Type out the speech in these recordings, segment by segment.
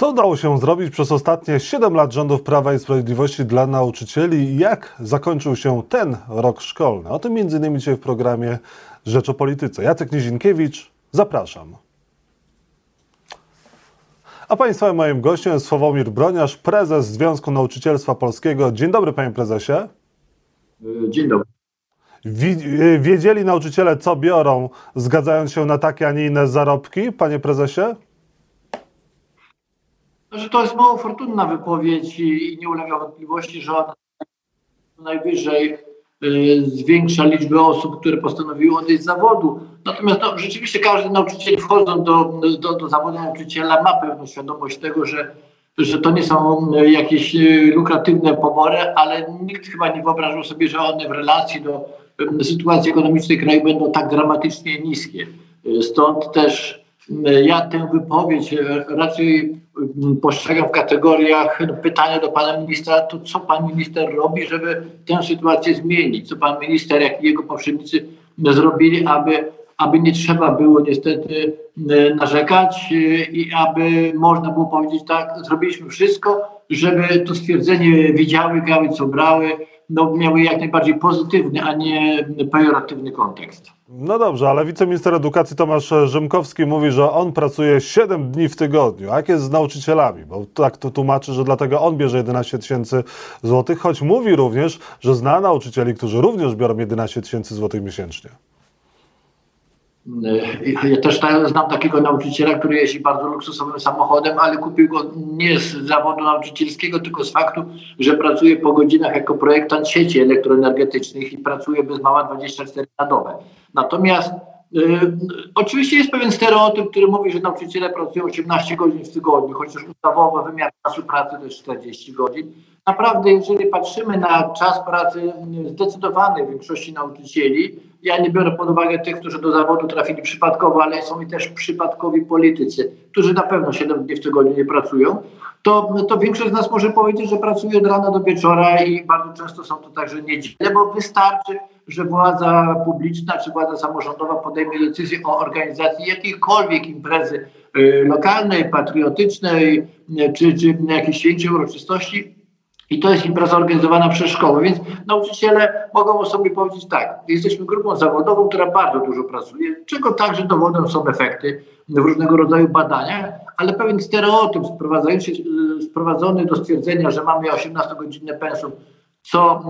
Co udało się zrobić przez ostatnie 7 lat rządów Prawa i Sprawiedliwości dla nauczycieli i jak zakończył się ten rok szkolny? O tym m.in. dzisiaj w programie Rzecz o Polityce. Jacek Nizinkiewicz, zapraszam. A Państwa moim gościem jest Sławomir Broniarz, prezes Związku Nauczycielstwa Polskiego. Dzień dobry, panie prezesie. Dzień dobry. Wiedzieli nauczyciele, co biorą, zgadzając się na takie, a nie inne zarobki, panie prezesie? Że to jest mało fortunna wypowiedź i, nie ulega wątpliwości, że ona najwyżej y, zwiększa liczbę osób, które postanowiły odejść z zawodu. Natomiast no, rzeczywiście każdy nauczyciel wchodząc do, do, do zawodu nauczyciela ma pewną świadomość tego, że, że to nie są jakieś y, lukratywne pobory, ale nikt chyba nie wyobrażał sobie, że one w relacji do y, sytuacji ekonomicznej kraju będą tak dramatycznie niskie. Stąd też ja tę wypowiedź raczej postrzegam w kategoriach no, pytania do pana ministra, to co pan minister robi, żeby tę sytuację zmienić? Co pan minister, jak i jego poprzednicy zrobili, aby, aby nie trzeba było niestety e, narzekać e, i aby można było powiedzieć tak, zrobiliśmy wszystko, żeby to stwierdzenie widziały, gały co brały, no, miały jak najbardziej pozytywny, a nie pejoratywny kontekst. No dobrze, ale wiceminister edukacji Tomasz Rzymkowski mówi, że on pracuje 7 dni w tygodniu. A jak jest z nauczycielami? Bo tak to tłumaczy, że dlatego on bierze 11 tysięcy złotych, choć mówi również, że zna nauczycieli, którzy również biorą 11 tysięcy złotych miesięcznie. Ja też znam takiego nauczyciela, który jeździ bardzo luksusowym samochodem, ale kupił go nie z zawodu nauczycielskiego, tylko z faktu, że pracuje po godzinach jako projektant sieci elektroenergetycznych i pracuje bez mała 24 na dobę. Natomiast y, oczywiście jest pewien stereotyp, który mówi, że nauczyciele pracują 18 godzin w tygodniu, chociaż ustawowo wymiar czasu pracy to jest 40 godzin. Naprawdę, jeżeli patrzymy na czas pracy zdecydowanej większości nauczycieli, ja nie biorę pod uwagę tych, którzy do zawodu trafili przypadkowo, ale są i też przypadkowi politycy, którzy na pewno 7 dni w tygodniu nie pracują, to, to większość z nas może powiedzieć, że pracuje od rana do wieczora i bardzo często są to także niedziele, bo wystarczy, że władza publiczna czy władza samorządowa podejmie decyzję o organizacji jakiejkolwiek imprezy y, lokalnej, patriotycznej czy, czy jakiejś święcie uroczystości i to jest impreza organizowana przez szkoły, więc nauczyciele mogą sobie powiedzieć tak, jesteśmy grupą zawodową, która bardzo dużo pracuje, czego także dowodem są efekty w różnego rodzaju badaniach, ale pewien stereotyp sprowadzony do stwierdzenia, że mamy 18-godzinne pensum, co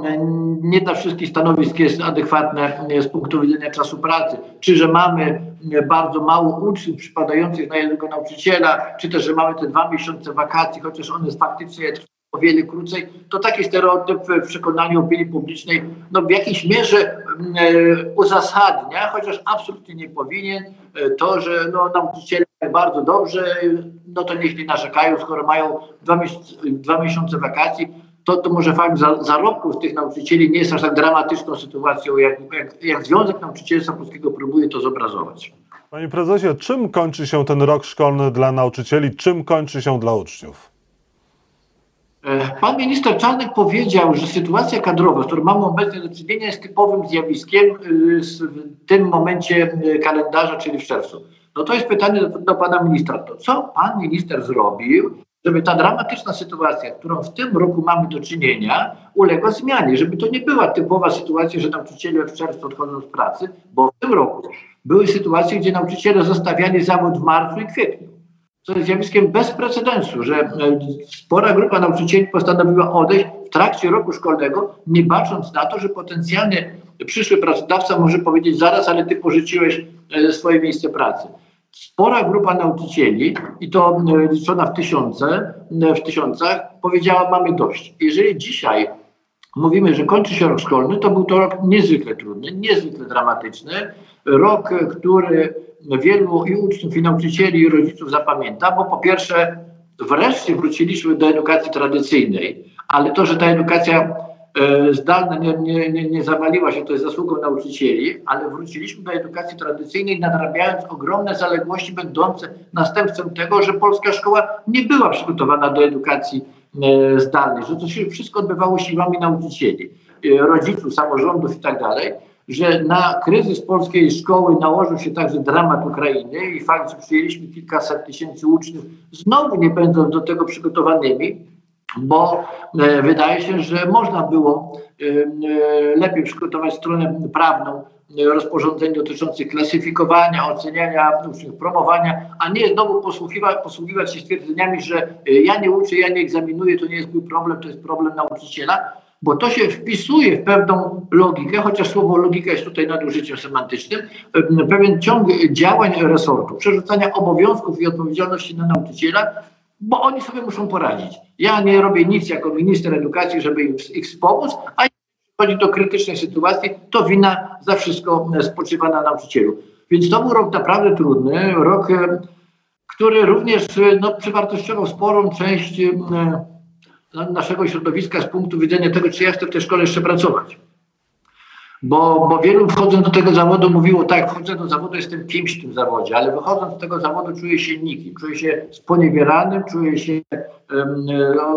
nie dla wszystkich stanowisk jest adekwatne z punktu widzenia czasu pracy, czy że mamy bardzo mało uczniów przypadających na jednego nauczyciela, czy też, że mamy te dwa miesiące wakacji, chociaż one faktycznie o wiele krócej, to taki stereotyp w przekonaniu opinii publicznej no w jakiejś mierze e, uzasadnia, chociaż absolutnie nie powinien, e, to, że no, nauczyciele bardzo dobrze, no to niech nie narzekają, skoro mają dwa, miesiące, dwa miesiące wakacji, to, to może fakt za, zarobków tych nauczycieli nie jest aż tak dramatyczną sytuacją, jak, jak, jak Związek Nauczycielstwa Polskiego próbuje to zobrazować. Panie prezesie, czym kończy się ten rok szkolny dla nauczycieli, czym kończy się dla uczniów? E, pan minister Czarnek powiedział, że sytuacja kadrowa, z którą mamy obecnie do czynienia, jest typowym zjawiskiem e, w tym momencie e, kalendarza, czyli w czerwcu. No to jest pytanie do, do pana ministra. To co pan minister zrobił, żeby ta dramatyczna sytuacja, którą w tym roku mamy do czynienia, uległa zmianie, żeby to nie była typowa sytuacja, że nauczyciele w czerwcu odchodzą z pracy, bo w tym roku były sytuacje, gdzie nauczyciele zostawiali zawód w marcu i kwietniu jest zjawiskiem bez precedensu, że e, spora grupa nauczycieli postanowiła odejść w trakcie roku szkolnego, nie bacząc na to, że potencjalnie przyszły pracodawca może powiedzieć zaraz, ale ty porzuciłeś e, swoje miejsce pracy. Spora grupa nauczycieli, i to e, liczona w, tysiące, w tysiącach, powiedziała, mamy dość. Jeżeli dzisiaj mówimy, że kończy się rok szkolny, to był to rok niezwykle trudny, niezwykle dramatyczny, rok, który wielu i uczniów, i nauczycieli, i rodziców zapamięta, bo po pierwsze wreszcie wróciliśmy do edukacji tradycyjnej, ale to, że ta edukacja e, zdalna nie, nie, nie, nie zawaliła się, to jest zasługą nauczycieli, ale wróciliśmy do edukacji tradycyjnej, nadrabiając ogromne zaległości będące następstwem tego, że polska szkoła nie była przygotowana do edukacji zdalnej, że to się wszystko odbywało siłami nauczycieli, e, rodziców, samorządów i tak dalej że na kryzys polskiej szkoły nałożył się także dramat Ukrainy i fakt, że przyjęliśmy kilkaset tysięcy uczniów, znowu nie będąc do tego przygotowanymi, bo e, wydaje się, że można było e, e, lepiej przygotować stronę prawną rozporządzeń dotyczących klasyfikowania, oceniania uczniów, promowania, a nie znowu posługiwać, posługiwać się stwierdzeniami, że ja nie uczę, ja nie egzaminuję, to nie jest mój problem, to jest problem nauczyciela, bo to się wpisuje w pewną logikę, chociaż słowo logika jest tutaj nadużyciem semantycznym, pewien ciąg działań resortu, przerzucania obowiązków i odpowiedzialności na nauczyciela, bo oni sobie muszą poradzić. Ja nie robię nic jako minister edukacji, żeby ich wspomóc, a jeśli chodzi do krytycznej sytuacji, to wina za wszystko spoczywa na nauczycielu. Więc to był rok naprawdę trudny, rok, e, który również e, no, przywartościował sporą część e, naszego środowiska z punktu widzenia tego, czy ja chcę w tej szkole jeszcze pracować. Bo, bo wielu wchodząc do tego zawodu mówiło tak, wchodzę do zawodu, jestem kimś w tym zawodzie, ale wychodząc z tego zawodu czuję się nikim, czuję się sponiewieranym, czuję się um,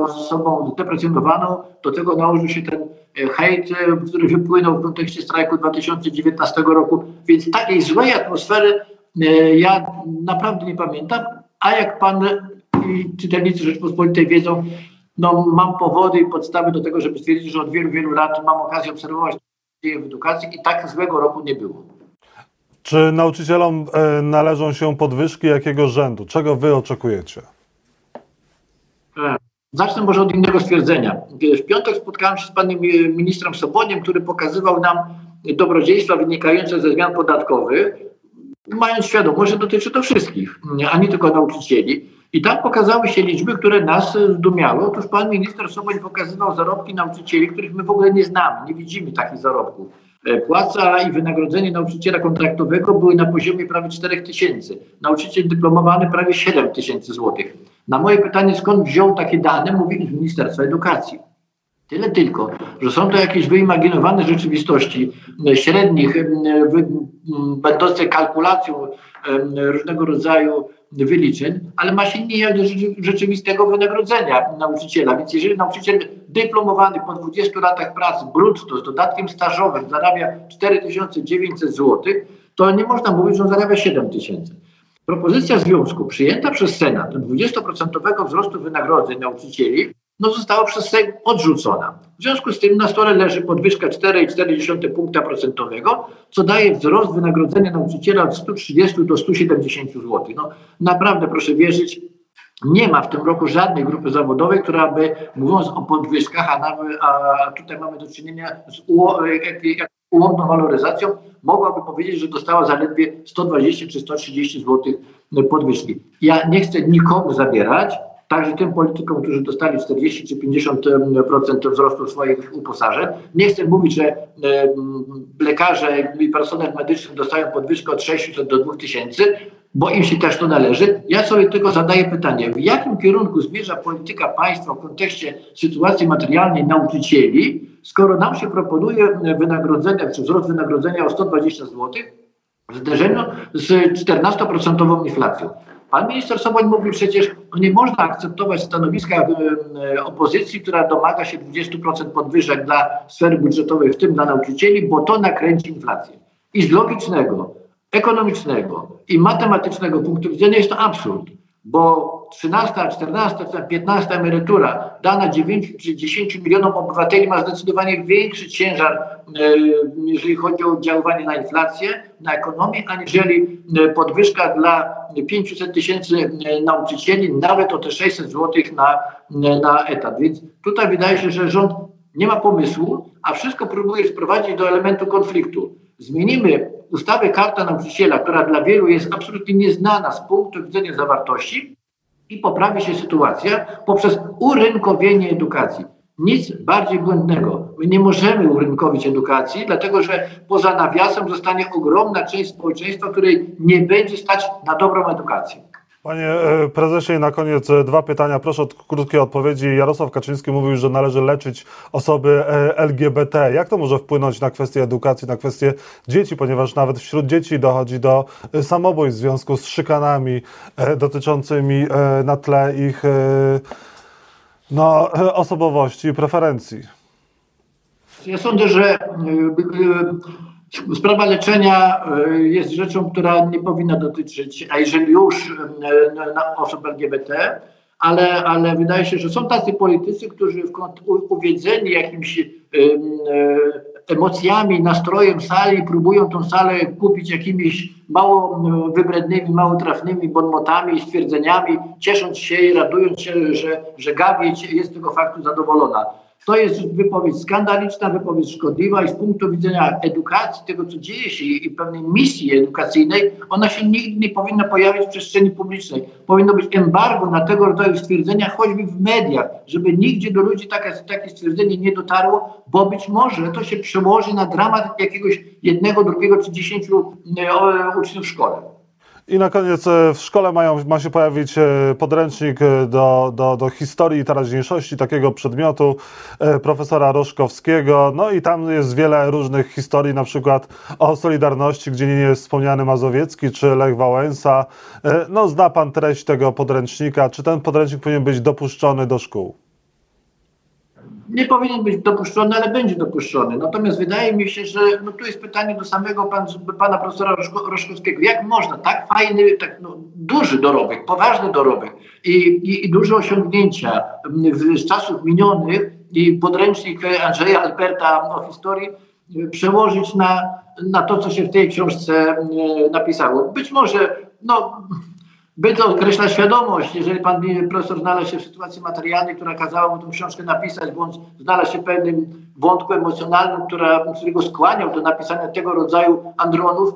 osobą deprecjonowaną. Do tego nałożył się ten e, hejt, e, który wypłynął w kontekście strajku 2019 roku, więc takiej złej atmosfery e, ja naprawdę nie pamiętam, a jak pan i czytelnicy Rzeczpospolitej wiedzą, no, mam powody i podstawy do tego, żeby stwierdzić, że od wielu, wielu lat mam okazję obserwować w edukacji i tak złego roku nie było. Czy nauczycielom e, należą się podwyżki jakiego rzędu? Czego wy oczekujecie? E, zacznę może od innego stwierdzenia. W piątek spotkałem się z panem ministrem Soboniem, który pokazywał nam dobrodziejstwa wynikające ze zmian podatkowych, mając świadomość, że dotyczy to wszystkich, a nie tylko nauczycieli. I tam pokazały się liczby, które nas zdumiały. Otóż pan minister Soboń pokazywał zarobki nauczycieli, których my w ogóle nie znamy, nie widzimy takich zarobków. E, płaca i wynagrodzenie nauczyciela kontraktowego były na poziomie prawie 4 tysięcy. Nauczyciel dyplomowany prawie 7 tysięcy złotych. Na moje pytanie, skąd wziął takie dane, mówili z Ministerstwa Edukacji. Tyle tylko, że są to jakieś wyimaginowane rzeczywistości e, średnich, e, będące kalkulacją różnego rodzaju wyliczeń, ale ma się nijak do rzeczywistego wynagrodzenia nauczyciela. Więc jeżeli nauczyciel dyplomowany po 20 latach pracy brutto z dodatkiem stażowym zarabia 4900 zł, to nie można mówić, że on zarabia 7000. Propozycja związku przyjęta przez Senat 20% wzrostu wynagrodzeń nauczycieli no została przez Sejm odrzucona. W związku z tym na stole leży podwyżka 4,4 punkta procentowego, co daje wzrost wynagrodzenia nauczyciela od 130 do 170 zł. No, naprawdę proszę wierzyć, nie ma w tym roku żadnej grupy zawodowej, która by, mówiąc o podwyżkach, a, nawet, a tutaj mamy do czynienia z ułomną waloryzacją, mogłaby powiedzieć, że dostała zaledwie 120 czy 130 zł podwyżki. Ja nie chcę nikomu zabierać, także tym politykom, którzy dostali 40 czy 50% wzrostu swoich uposażeń. Nie chcę mówić, że lekarze i personel medyczny dostają podwyżkę od 600 do 2000, bo im się też to należy. Ja sobie tylko zadaję pytanie, w jakim kierunku zmierza polityka państwa w kontekście sytuacji materialnej nauczycieli, skoro nam się proponuje wynagrodzenie, czy wzrost wynagrodzenia o 120 zł w zderzeniu z 14% inflacją. Pan minister Soboń mówi przecież, że nie można akceptować stanowiska e, e, opozycji, która domaga się 20% podwyżek dla sfery budżetowej, w tym dla nauczycieli, bo to nakręci inflację. I z logicznego, ekonomicznego i matematycznego punktu widzenia jest to absurd bo 13, 14, 15 emerytura dana 9 czy 10 milionom obywateli ma zdecydowanie większy ciężar, e, jeżeli chodzi o oddziaływanie na inflację, na ekonomię, aniżeli e, podwyżka dla 500 tysięcy e, nauczycieli, nawet o te 600 zł na, na etat. Więc tutaj wydaje się, że rząd nie ma pomysłu, a wszystko próbuje sprowadzić do elementu konfliktu. Zmienimy ustawę Karta Nauczyciela, która dla wielu jest absolutnie nieznana z punktu widzenia zawartości i poprawi się sytuacja poprzez urynkowienie edukacji. Nic bardziej błędnego. My nie możemy urynkowić edukacji, dlatego że poza nawiasem zostanie ogromna część społeczeństwa, której nie będzie stać na dobrą edukację. Panie e, prezesie, na koniec e, dwa pytania. Proszę o krótkie odpowiedzi. Jarosław Kaczyński mówił, że należy leczyć osoby e, LGBT. Jak to może wpłynąć na kwestię edukacji, na kwestię dzieci, ponieważ nawet wśród dzieci dochodzi do samobójstw w związku z szykanami dotyczącymi na tle ich no, osobowości i preferencji? Ja sądzę, że Sprawa leczenia e, jest rzeczą, która nie powinna dotyczyć, a jeżeli już e, osób LGBT, ale, ale wydaje się, że są tacy politycy, którzy uwiedzeni jakimś em, e, emocjami, nastrojem sali, próbują tą salę kupić jakimiś mało wybrednymi, mało trafnymi bonmotami i stwierdzeniami, ciesząc się i radując się, że, że Gawieć jest z tego faktu zadowolona. To jest wypowiedź skandaliczna, wypowiedź szkodliwa i z punktu widzenia edukacji, tego co dzieje się i pewnej misji edukacyjnej, ona się nigdy nie powinna pojawić w przestrzeni publicznej. Powinno być embargo na tego rodzaju stwierdzenia, choćby w mediach, żeby nigdzie do ludzi takie, takie stwierdzenie nie dotarło, bo być może to się przełoży na dramat jakiegoś jednego, drugiego czy dziesięciu e, o- uczniów w szkole. I na koniec e, w szkole mają, ma się pojawić e, podręcznik e, do, do, do historii i teraźniejszości takiego przedmiotu profesora Roszkowskiego. No i tam jest wiele różnych historii, na przykład o Solidarności, gdzie nie jest wspomniany Mazowiecki czy Lech Wałęsa. No zna pan treść tego podręcznika. Czy ten podręcznik powinien być dopuszczony do szkół? Nie powinien być dopuszczony, ale będzie dopuszczony. Natomiast wydaje mi się, że no tu jest pytanie do samego pan, pana profesora Roszko, Roszkowskiego. Jak można tak fajny, tak no, duży dorobek, poważny dorobek i, i, i duże osiągnięcia m, w, z czasów minionych i podręcznik Andrzeja Alberta o historii y, przełożyć na, na to, co się w tej książce y, napisało. Być może no, by to określa świadomość, jeżeli pan profesor znalazł się w sytuacji materialnej, która kazała mu tę książkę napisać, on znalazł się pewnym wątku emocjonalnym, która, który go skłaniał do napisania tego rodzaju andronów,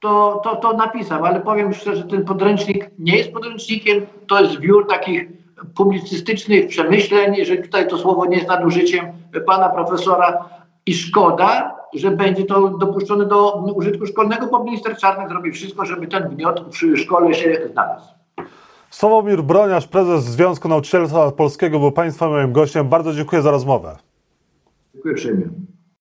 to, to, to napisał, ale powiem szczerze, ten podręcznik nie jest podręcznikiem, to jest zbiór takich publicystycznych przemyśleń, jeżeli tutaj to słowo nie jest nadużyciem pana profesora. I szkoda, że będzie to dopuszczone do użytku szkolnego, bo minister Czarnek zrobi wszystko, żeby ten gniot przy szkole się znalazł. Sławomir Broniarz, prezes Związku Nauczycielstwa Polskiego, był państwa moim gościem. Bardzo dziękuję za rozmowę. Dziękuję uprzejmie.